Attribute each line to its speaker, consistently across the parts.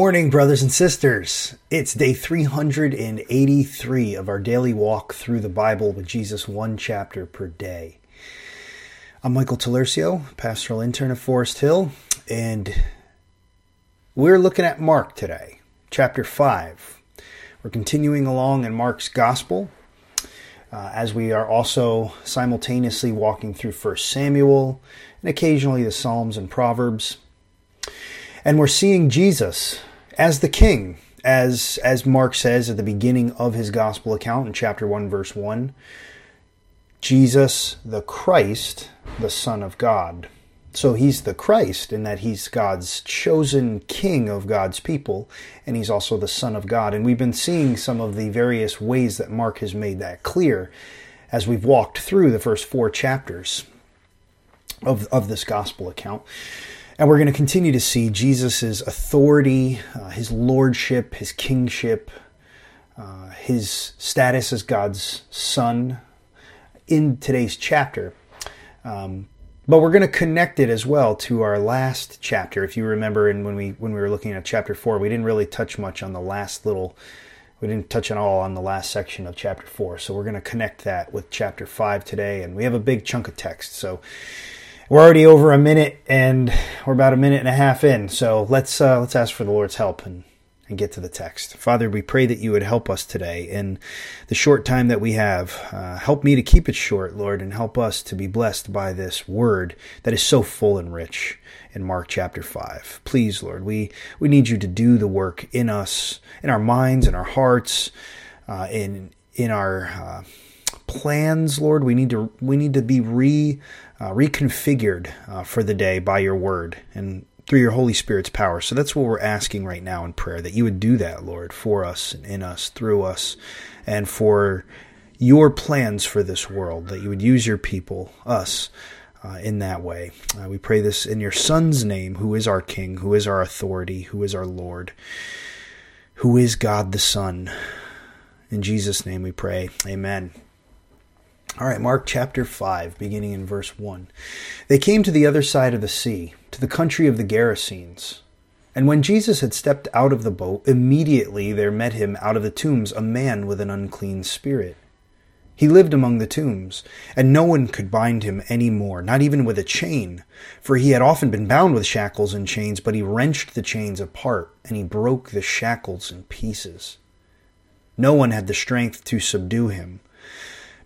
Speaker 1: Morning, brothers and sisters. It's day 383 of our daily walk through the Bible with Jesus, one chapter per day. I'm Michael Talercio, pastoral intern of Forest Hill, and we're looking at Mark today, chapter 5. We're continuing along in Mark's Gospel uh, as we are also simultaneously walking through 1 Samuel and occasionally the Psalms and Proverbs. And we're seeing Jesus as the king, as as Mark says at the beginning of his gospel account in chapter 1 verse 1. Jesus the Christ, the Son of God. So he's the Christ in that he's God's chosen king of God's people, and he's also the Son of God. And we've been seeing some of the various ways that Mark has made that clear as we've walked through the first four chapters of, of this gospel account. And we're going to continue to see Jesus' authority, uh, his lordship, his kingship, uh, his status as God's son in today's chapter. Um, but we're going to connect it as well to our last chapter. If you remember, and when we when we were looking at chapter four, we didn't really touch much on the last little. We didn't touch at all on the last section of chapter four. So we're going to connect that with chapter five today, and we have a big chunk of text. So we're already over a minute and we're about a minute and a half in. So let's uh, let's ask for the Lord's help and and get to the text. Father, we pray that you would help us today in the short time that we have. Uh, help me to keep it short, Lord, and help us to be blessed by this word that is so full and rich in Mark chapter 5. Please, Lord, we, we need you to do the work in us, in our minds, in our hearts, uh, in, in our uh, plans, Lord. We need to, we need to be re uh, reconfigured uh, for the day by your word and through your Holy Spirit's power. So that's what we're asking right now in prayer that you would do that, Lord, for us and in us, through us, and for your plans for this world, that you would use your people, us, uh, in that way. Uh, we pray this in your Son's name, who is our King, who is our authority, who is our Lord, who is God the Son. In Jesus' name we pray. Amen. All right, Mark chapter 5, beginning in verse 1. They came to the other side of the sea, to the country of the Gerasenes. And when Jesus had stepped out of the boat, immediately there met him out of the tombs a man with an unclean spirit. He lived among the tombs, and no one could bind him any more, not even with a chain, for he had often been bound with shackles and chains, but he wrenched the chains apart, and he broke the shackles in pieces. No one had the strength to subdue him.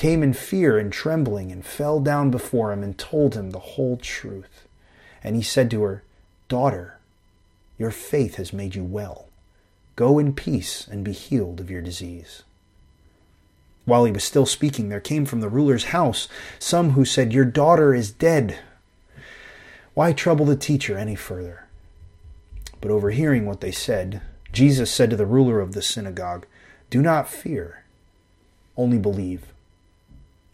Speaker 1: came in fear and trembling and fell down before him and told him the whole truth. And he said to her, Daughter, your faith has made you well. Go in peace and be healed of your disease. While he was still speaking, there came from the ruler's house some who said, Your daughter is dead. Why trouble the teacher any further? But overhearing what they said, Jesus said to the ruler of the synagogue, Do not fear, only believe.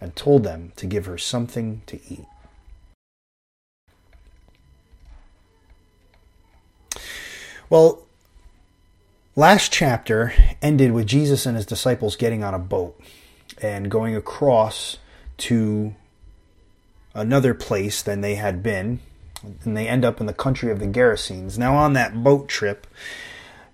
Speaker 1: and told them to give her something to eat. Well, Last chapter ended with Jesus and his disciples getting on a boat and going across to another place than they had been, and they end up in the country of the Gerasenes. Now, on that boat trip,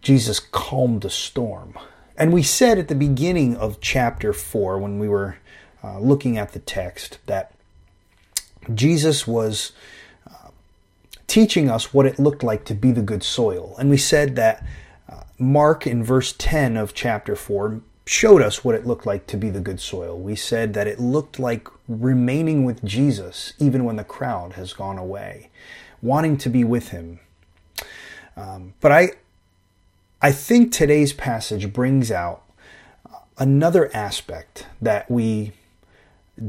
Speaker 1: Jesus calmed a storm. And we said at the beginning of chapter 4, when we were uh, looking at the text, that Jesus was uh, teaching us what it looked like to be the good soil. And we said that Mark, in verse 10 of chapter 4, showed us what it looked like to be the good soil. We said that it looked like remaining with Jesus even when the crowd has gone away, wanting to be with him. Um, but I, I think today's passage brings out another aspect that we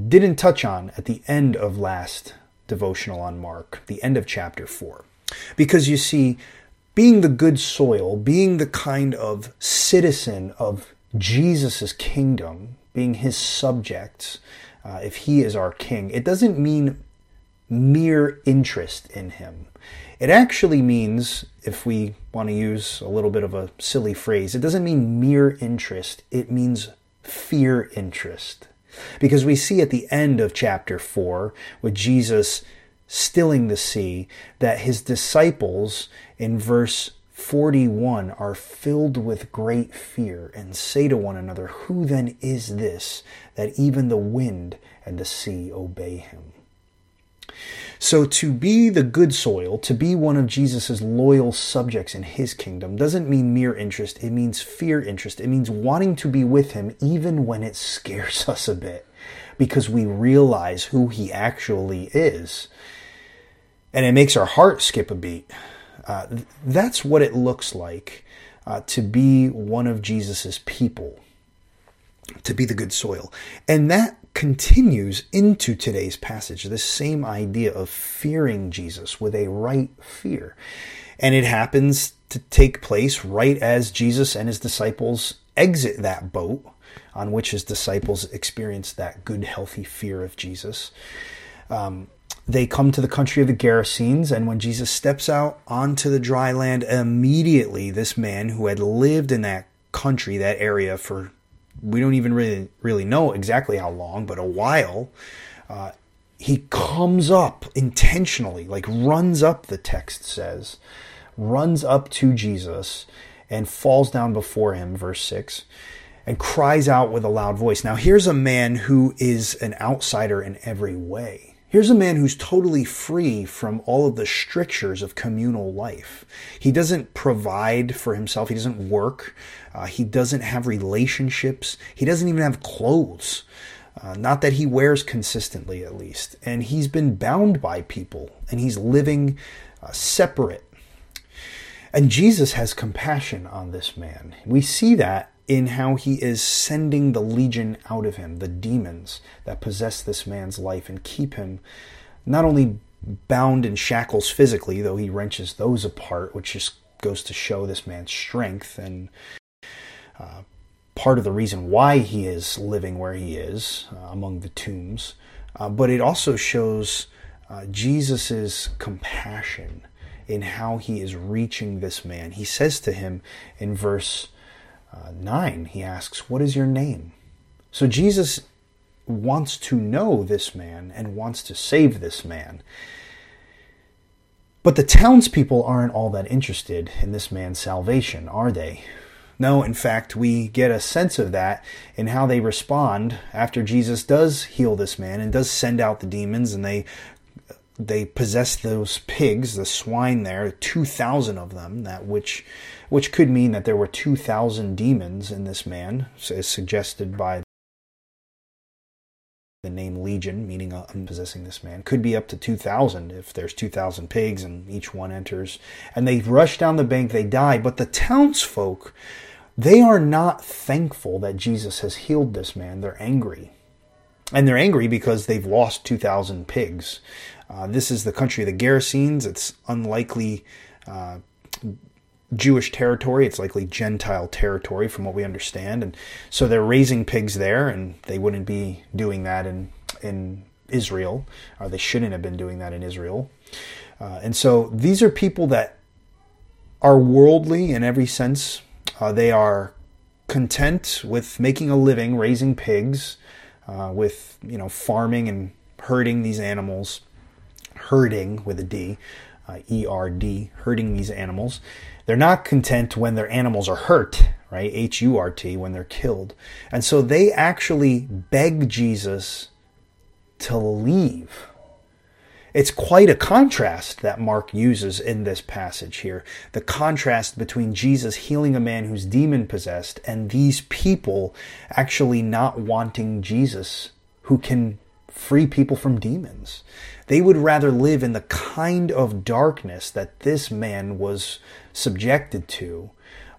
Speaker 1: didn't touch on at the end of last devotional on Mark, the end of chapter 4. Because you see, being the good soil, being the kind of citizen of Jesus' kingdom, being his subjects, uh, if he is our king, it doesn't mean mere interest in him. It actually means, if we want to use a little bit of a silly phrase, it doesn't mean mere interest, it means fear interest. Because we see at the end of chapter 4, with Jesus stilling the sea, that his disciples in verse 41 are filled with great fear and say to one another, Who then is this that even the wind and the sea obey him? So, to be the good soil, to be one of Jesus' loyal subjects in his kingdom, doesn't mean mere interest. It means fear interest. It means wanting to be with him even when it scares us a bit because we realize who he actually is and it makes our heart skip a beat. Uh, that's what it looks like uh, to be one of Jesus's people, to be the good soil. And that continues into today's passage, this same idea of fearing Jesus with a right fear. And it happens to take place right as Jesus and his disciples exit that boat on which his disciples experience that good, healthy fear of Jesus. Um, they come to the country of the Gerasenes, and when Jesus steps out onto the dry land, immediately this man who had lived in that country, that area for we don't even really really know exactly how long, but a while, uh, he comes up intentionally, like runs up. The text says, runs up to Jesus and falls down before him. Verse six. And cries out with a loud voice. Now, here's a man who is an outsider in every way Here's a man who's totally free from all of the strictures of communal life. He doesn't provide for himself, he doesn't work, uh, he doesn't have relationships, he doesn't even have clothes. Uh, not that he wears consistently, at least. And he's been bound by people and he's living uh, separate. And Jesus has compassion on this man. We see that in how he is sending the legion out of him, the demons that possess this man's life and keep him not only bound in shackles physically, though he wrenches those apart, which just goes to show this man's strength and uh, part of the reason why he is living where he is uh, among the tombs, uh, but it also shows uh, Jesus' compassion in how he is reaching this man. He says to him in verse uh, 9, he asks, What is your name? So Jesus wants to know this man and wants to save this man. But the townspeople aren't all that interested in this man's salvation, are they? No, in fact, we get a sense of that in how they respond after Jesus does heal this man and does send out the demons and they they possess those pigs, the swine there, 2,000 of them, that which, which could mean that there were 2,000 demons in this man, as suggested by the name Legion, meaning uh, possessing this man. Could be up to 2,000 if there's 2,000 pigs and each one enters. And they rush down the bank, they die. But the townsfolk, they are not thankful that Jesus has healed this man. They're angry. And they're angry because they've lost 2,000 pigs. Uh, this is the country of the Gerasenes. It's unlikely uh, Jewish territory. It's likely Gentile territory, from what we understand. And so they're raising pigs there, and they wouldn't be doing that in in Israel, or they shouldn't have been doing that in Israel. Uh, and so these are people that are worldly in every sense. Uh, they are content with making a living raising pigs, uh, with you know farming and herding these animals herding with a D, uh, ERD, herding these animals. They're not content when their animals are hurt, right? H U R T, when they're killed. And so they actually beg Jesus to leave. It's quite a contrast that Mark uses in this passage here. The contrast between Jesus healing a man who's demon possessed and these people actually not wanting Jesus who can free people from demons. They would rather live in the kind of darkness that this man was subjected to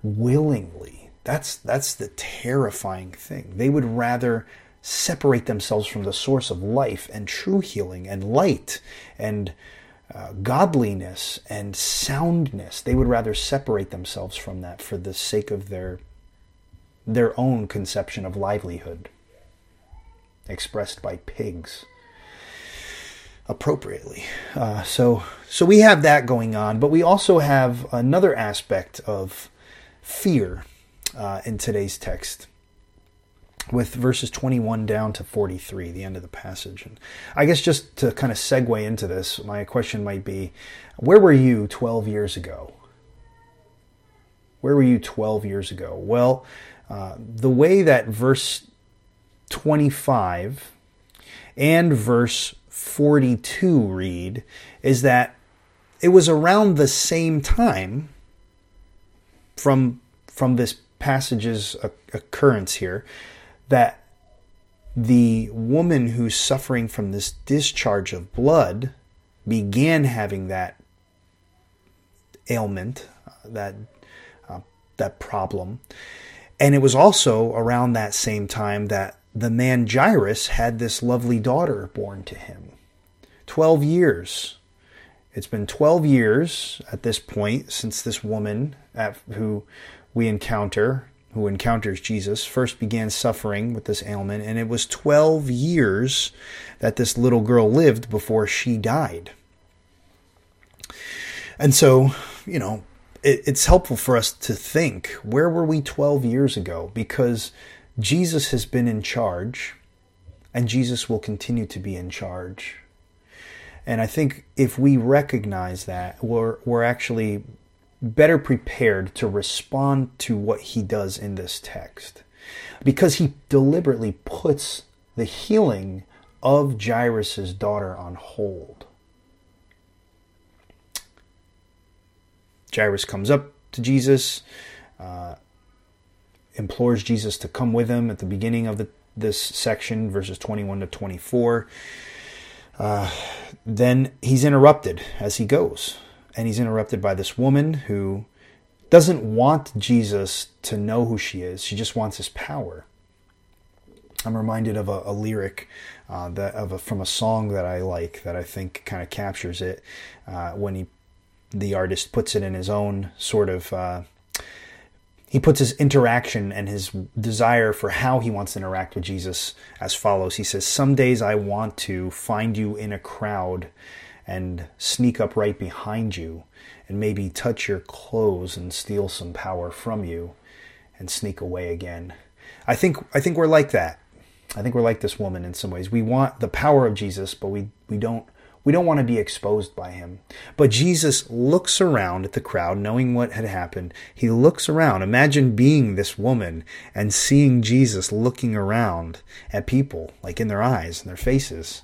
Speaker 1: willingly. That's, that's the terrifying thing. They would rather separate themselves from the source of life and true healing and light and uh, godliness and soundness. They would rather separate themselves from that for the sake of their their own conception of livelihood expressed by pigs appropriately. Uh, so, so we have that going on, but we also have another aspect of fear uh, in today's text with verses 21 down to 43, the end of the passage. And I guess just to kind of segue into this, my question might be where were you 12 years ago? Where were you 12 years ago? Well, uh, the way that verse 25 and verse 42 read is that it was around the same time from from this passage's occurrence here that the woman who's suffering from this discharge of blood began having that ailment that uh, that problem. And it was also around that same time that the man Jairus had this lovely daughter born to him. Twelve years It's been 12 years at this point since this woman at, who we encounter, who encounters Jesus, first began suffering with this ailment, and it was 12 years that this little girl lived before she died. And so, you know, it, it's helpful for us to think where were we 12 years ago? Because Jesus has been in charge, and Jesus will continue to be in charge. And I think if we recognize that, we're, we're actually better prepared to respond to what he does in this text. Because he deliberately puts the healing of Jairus' daughter on hold. Jairus comes up to Jesus, uh, implores Jesus to come with him at the beginning of the, this section, verses 21 to 24. Uh, then he's interrupted as he goes, and he's interrupted by this woman who doesn't want Jesus to know who she is. She just wants his power. I'm reminded of a, a lyric uh, that of a, from a song that I like that I think kind of captures it uh, when he the artist puts it in his own sort of uh, he puts his interaction and his desire for how he wants to interact with Jesus as follows. He says, Some days I want to find you in a crowd and sneak up right behind you and maybe touch your clothes and steal some power from you and sneak away again. I think I think we're like that. I think we're like this woman in some ways. We want the power of Jesus, but we, we don't we don't want to be exposed by him. But Jesus looks around at the crowd, knowing what had happened. He looks around. Imagine being this woman and seeing Jesus looking around at people, like in their eyes and their faces,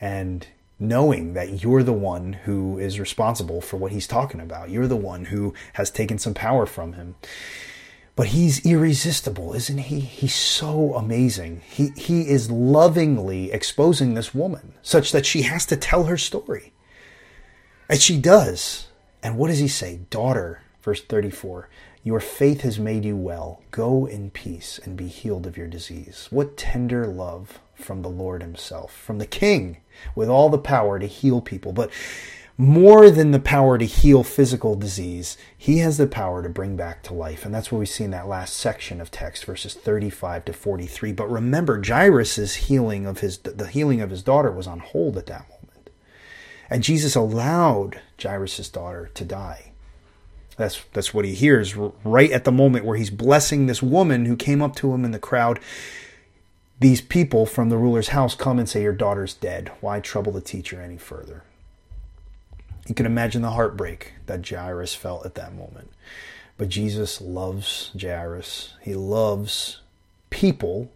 Speaker 1: and knowing that you're the one who is responsible for what he's talking about. You're the one who has taken some power from him. But he's irresistible, isn't he? He's so amazing. He, he is lovingly exposing this woman such that she has to tell her story. And she does. And what does he say? Daughter, verse 34, your faith has made you well. Go in peace and be healed of your disease. What tender love from the Lord Himself, from the King, with all the power to heal people. But more than the power to heal physical disease, he has the power to bring back to life. And that's what we see in that last section of text, verses 35 to 43. But remember, Jairus' healing of his the healing of his daughter was on hold at that moment. And Jesus allowed Jairus' daughter to die. That's that's what he hears right at the moment where he's blessing this woman who came up to him in the crowd. These people from the ruler's house come and say, Your daughter's dead. Why trouble the teacher any further? You can imagine the heartbreak that Jairus felt at that moment. But Jesus loves Jairus. He loves people,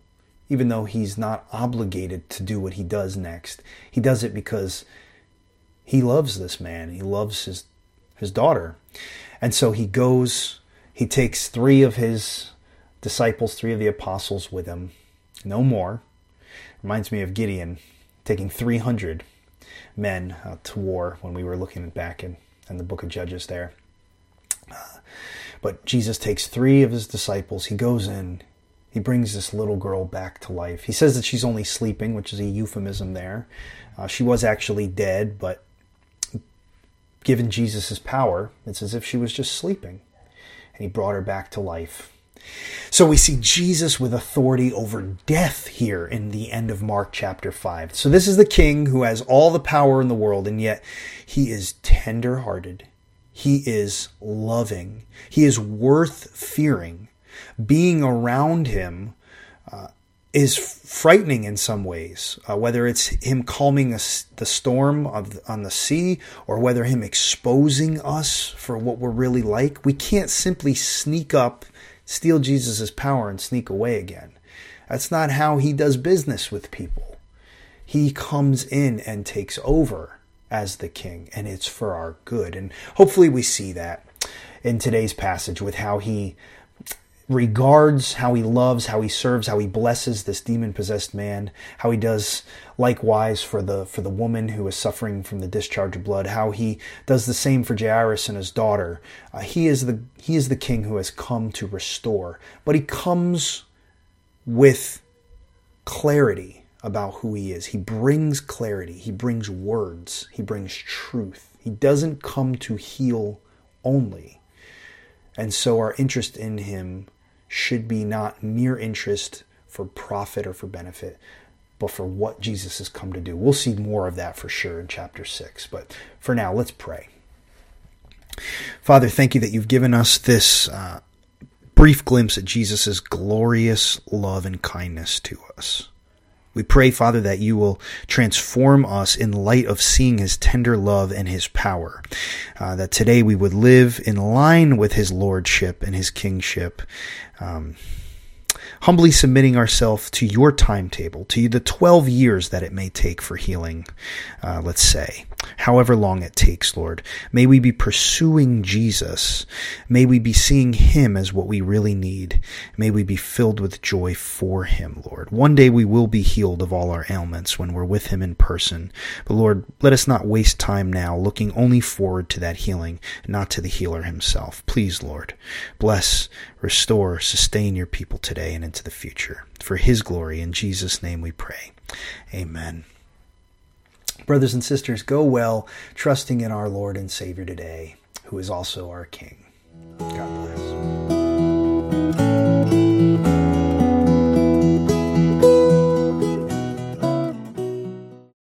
Speaker 1: even though he's not obligated to do what he does next. He does it because he loves this man. He loves his his daughter. And so he goes, he takes three of his disciples, three of the apostles with him. No more. Reminds me of Gideon taking 300 men uh, to war when we were looking back in, in the book of Judges there. Uh, but Jesus takes three of his disciples. He goes in. He brings this little girl back to life. He says that she's only sleeping, which is a euphemism there. Uh, she was actually dead, but given Jesus' power, it's as if she was just sleeping. And he brought her back to life. So we see Jesus with authority over death here in the end of Mark chapter 5. So this is the king who has all the power in the world, and yet he is tender hearted. He is loving. He is worth fearing. Being around him uh, is frightening in some ways, uh, whether it's him calming a, the storm of, on the sea or whether him exposing us for what we're really like. We can't simply sneak up steal Jesus' power and sneak away again. That's not how he does business with people. He comes in and takes over as the king, and it's for our good. And hopefully, we see that in today's passage with how he regards, how he loves, how he serves, how he blesses this demon-possessed man, how he does likewise for the for the woman who is suffering from the discharge of blood, how he does the same for Jairus and his daughter. Uh, he is the he is the king who has come to restore, but he comes with clarity about who he is. He brings clarity, he brings words, he brings truth. He doesn't come to heal only. And so our interest in him should be not mere interest for profit or for benefit, but for what Jesus has come to do. We'll see more of that for sure in chapter 6. But for now, let's pray. Father, thank you that you've given us this uh, brief glimpse at Jesus' glorious love and kindness to us. We pray, Father, that you will transform us in light of seeing his tender love and his power. Uh, that today we would live in line with his lordship and his kingship. Um, humbly submitting ourselves to your timetable, to the 12 years that it may take for healing, uh, let's say, however long it takes, Lord. May we be pursuing Jesus. May we be seeing Him as what we really need. May we be filled with joy for Him, Lord. One day we will be healed of all our ailments when we're with Him in person. But Lord, let us not waste time now looking only forward to that healing, not to the healer Himself. Please, Lord, bless, restore, sustain your people today and into the future. For His glory, in Jesus' name we pray. Amen. Brothers and sisters, go well, trusting in our Lord and Savior today, who is also our King. God bless.